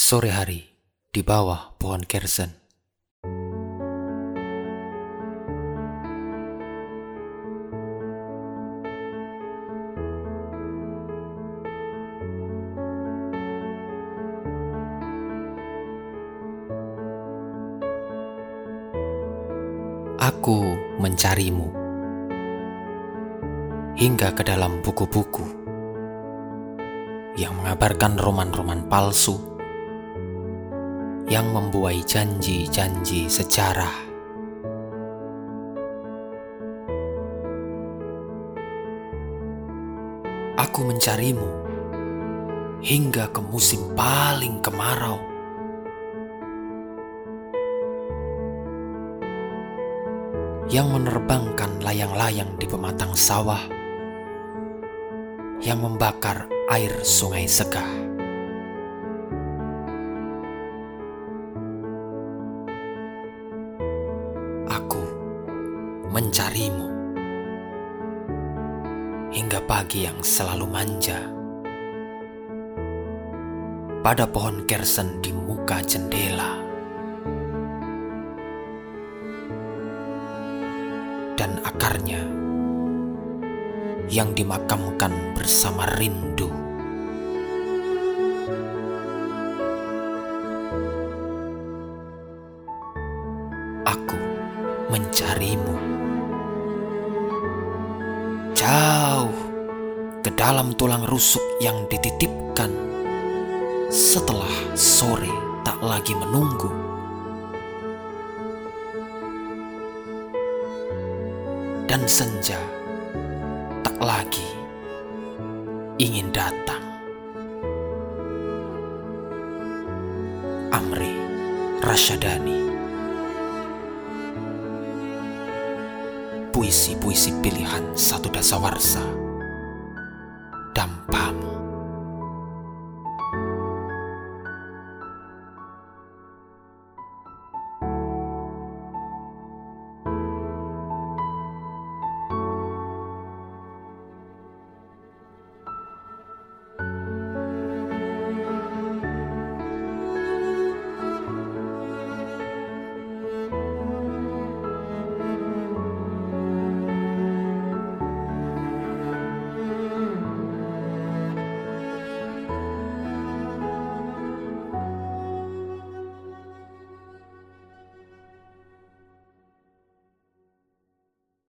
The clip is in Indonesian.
Sore hari di bawah pohon kersen. Aku mencarimu hingga ke dalam buku-buku yang mengabarkan roman-roman palsu yang membuai janji-janji sejarah. Aku mencarimu hingga ke musim paling kemarau. Yang menerbangkan layang-layang di pematang sawah yang membakar air sungai Segah. Aku mencarimu hingga pagi yang selalu manja pada pohon kersen di muka jendela. Dan akarnya yang dimakamkan bersama rindu. Aku mencarimu jauh ke dalam tulang rusuk yang dititipkan setelah sore tak lagi menunggu. Dan senja tak lagi ingin datang. Amri Rasyadani Puisi-puisi pilihan satu dasawarsa